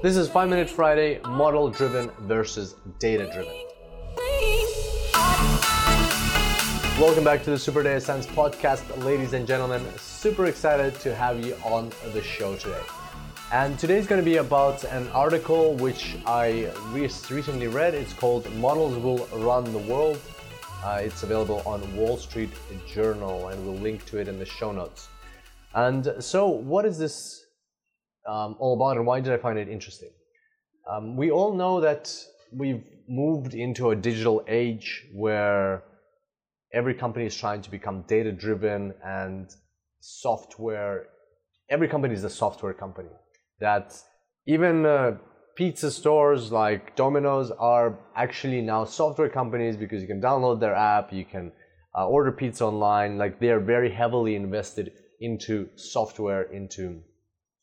This is 5 Minute Friday model driven versus data driven. Welcome back to the Super Data Science Podcast, ladies and gentlemen. Super excited to have you on the show today. And today is going to be about an article which I recently read. It's called Models Will Run the World. Uh, it's available on Wall Street Journal, and we'll link to it in the show notes. And so, what is this um, all about, and why did I find it interesting? Um, we all know that we've moved into a digital age where every company is trying to become data driven and software. Every company is a software company that even uh, pizza stores like Domino's are actually now software companies because you can download their app, you can uh, order pizza online. Like they're very heavily invested into software, into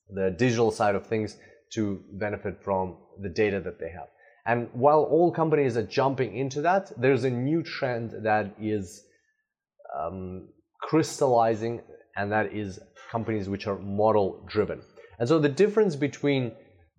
the digital side of things to benefit from the data that they have. And while all companies are jumping into that, there's a new trend that is um, crystallizing, and that is companies which are model driven. And so the difference between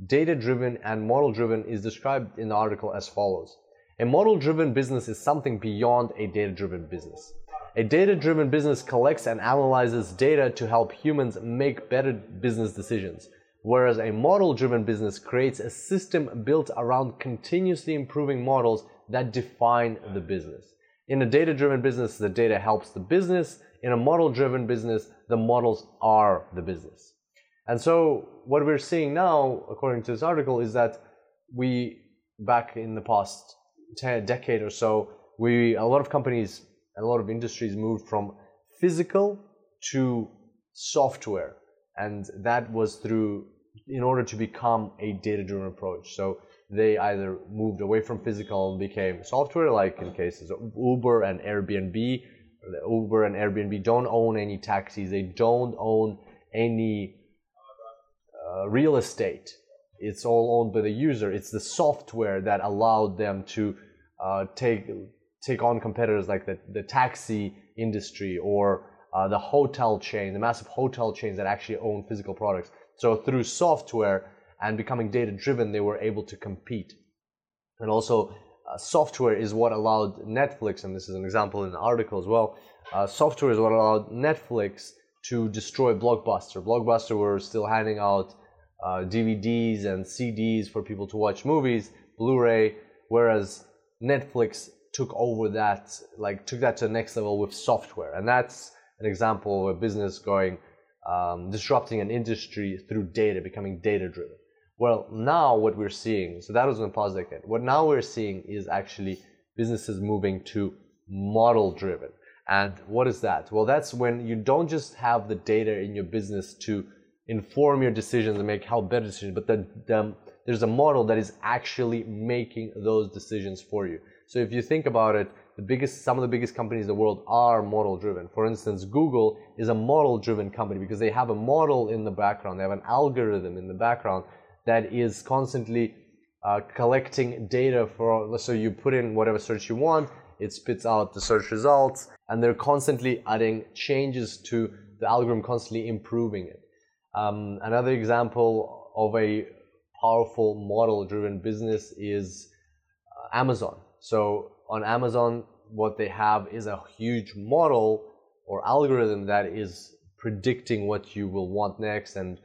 data driven and model driven is described in the article as follows. A model driven business is something beyond a data driven business. A data driven business collects and analyzes data to help humans make better business decisions, whereas a model driven business creates a system built around continuously improving models that define the business. In a data driven business, the data helps the business. In a model driven business, the models are the business. And so what we're seeing now, according to this article, is that we back in the past 10, decade or so, we a lot of companies a lot of industries moved from physical to software, and that was through in order to become a data-driven approach. So they either moved away from physical and became software, like in cases of Uber and Airbnb. Uber and Airbnb don't own any taxis. They don't own any uh, real estate. It's all owned by the user. It's the software that allowed them to uh, take take on competitors like the, the taxi industry or uh, the hotel chain, the massive hotel chains that actually own physical products. So through software and becoming data driven, they were able to compete. And also, uh, software is what allowed Netflix, and this is an example in the article as well. Uh, software is what allowed Netflix to destroy Blockbuster. Blockbuster were still handing out uh, DVDs and CDs for people to watch movies, Blu-ray, whereas Netflix took over that, like took that to the next level with software, and that's an example of a business going um, disrupting an industry through data, becoming data-driven. Well, now what we're seeing, so that was the past decade. What now we're seeing is actually businesses moving to model-driven. And what is that? Well, that's when you don't just have the data in your business to inform your decisions and make help better decisions, but then the, there's a model that is actually making those decisions for you. So if you think about it, the biggest, some of the biggest companies in the world are model driven. For instance, Google is a model driven company because they have a model in the background. They have an algorithm in the background that is constantly uh, collecting data for, so you put in whatever search you want, it spits out the search results, and they're constantly adding changes to the algorithm, constantly improving it. Um, another example of a powerful model-driven business is uh, Amazon. So on Amazon, what they have is a huge model or algorithm that is predicting what you will want next and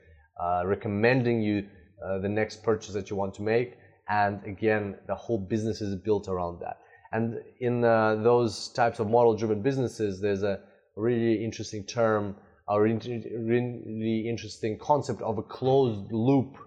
uh, recommending you uh, the next purchase that you want to make. And again, the whole business is built around that. And in uh, those types of model-driven businesses, there's a really interesting term, a really interesting concept of a closed loop.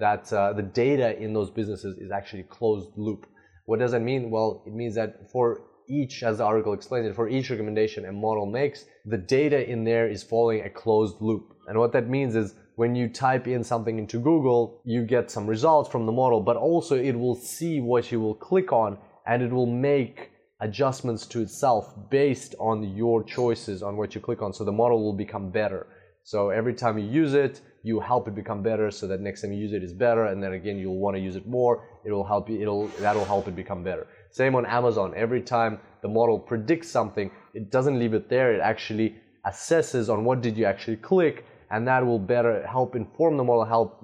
That uh, the data in those businesses is actually closed loop. What does that mean? Well, it means that for each, as the article explains it, for each recommendation a model makes, the data in there is following a closed loop. And what that means is when you type in something into Google, you get some results from the model, but also it will see what you will click on and it will make adjustments to itself based on your choices on what you click on. So the model will become better. So every time you use it, you help it become better so that next time you use it is better and then again you'll want to use it more. It'll help you it'll that'll help it become better. Same on Amazon. Every time the model predicts something, it doesn't leave it there. It actually assesses on what did you actually click and that will better help inform the model, help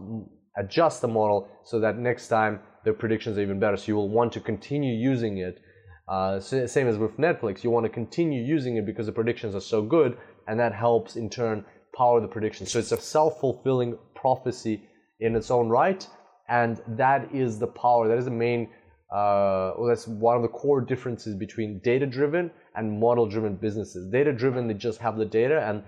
adjust the model so that next time the predictions are even better. So you will want to continue using it. Uh, same as with Netflix, you want to continue using it because the predictions are so good, and that helps in turn power of the prediction. So it's a self-fulfilling prophecy in its own right, and that is the power. That is the main. Uh, well, that's one of the core differences between data-driven and model-driven businesses. Data-driven, they just have the data and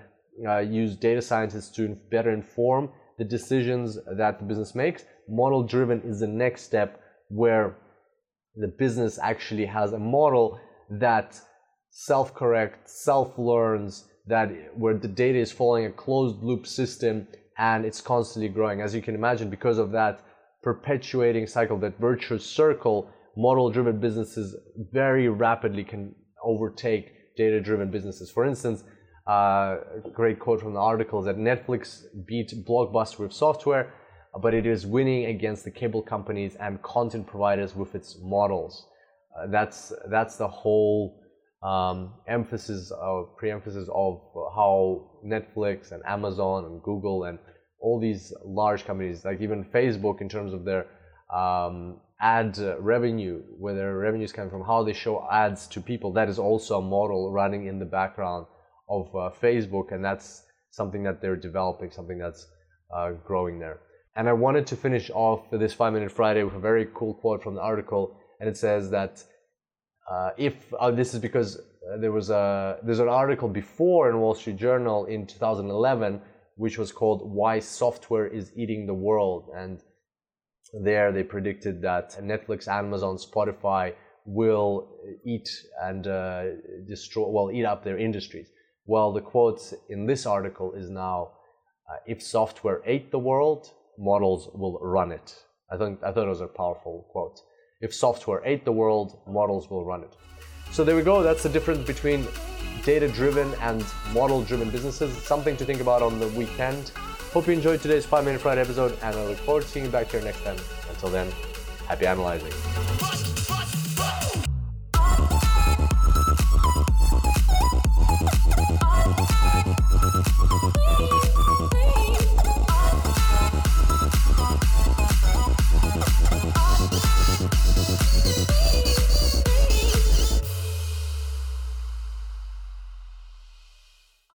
uh, use data scientists to better inform the decisions that the business makes. Model driven is the next step where the business actually has a model that self corrects, self learns, that where the data is following a closed loop system and it's constantly growing. As you can imagine, because of that perpetuating cycle, that virtuous circle, model driven businesses very rapidly can overtake data driven businesses. For instance, uh, great quote from the article is that Netflix beat Blockbuster with software, but it is winning against the cable companies and content providers with its models. Uh, that's that's the whole um, emphasis of pre-emphasis of how Netflix and Amazon and Google and all these large companies, like even Facebook, in terms of their um, ad revenue, where their revenue is coming from, how they show ads to people, that is also a model running in the background of uh, Facebook, and that's something that they're developing, something that's uh, growing there. And I wanted to finish off this five minute Friday with a very cool quote from the article, and it says that uh, if uh, this is because uh, there was a there's an article before in Wall Street Journal in 2011 which was called "Why Software is Eating the World," and there they predicted that Netflix, Amazon, Spotify will eat and uh, destroy well eat up their industries. Well, the quote in this article is now uh, if software ate the world, models will run it. I, think, I thought it was a powerful quote. If software ate the world, models will run it. So there we go. That's the difference between data driven and model driven businesses. Something to think about on the weekend. Hope you enjoyed today's 5 Minute Friday episode, and I look forward to seeing you back here next time. Until then, happy analyzing.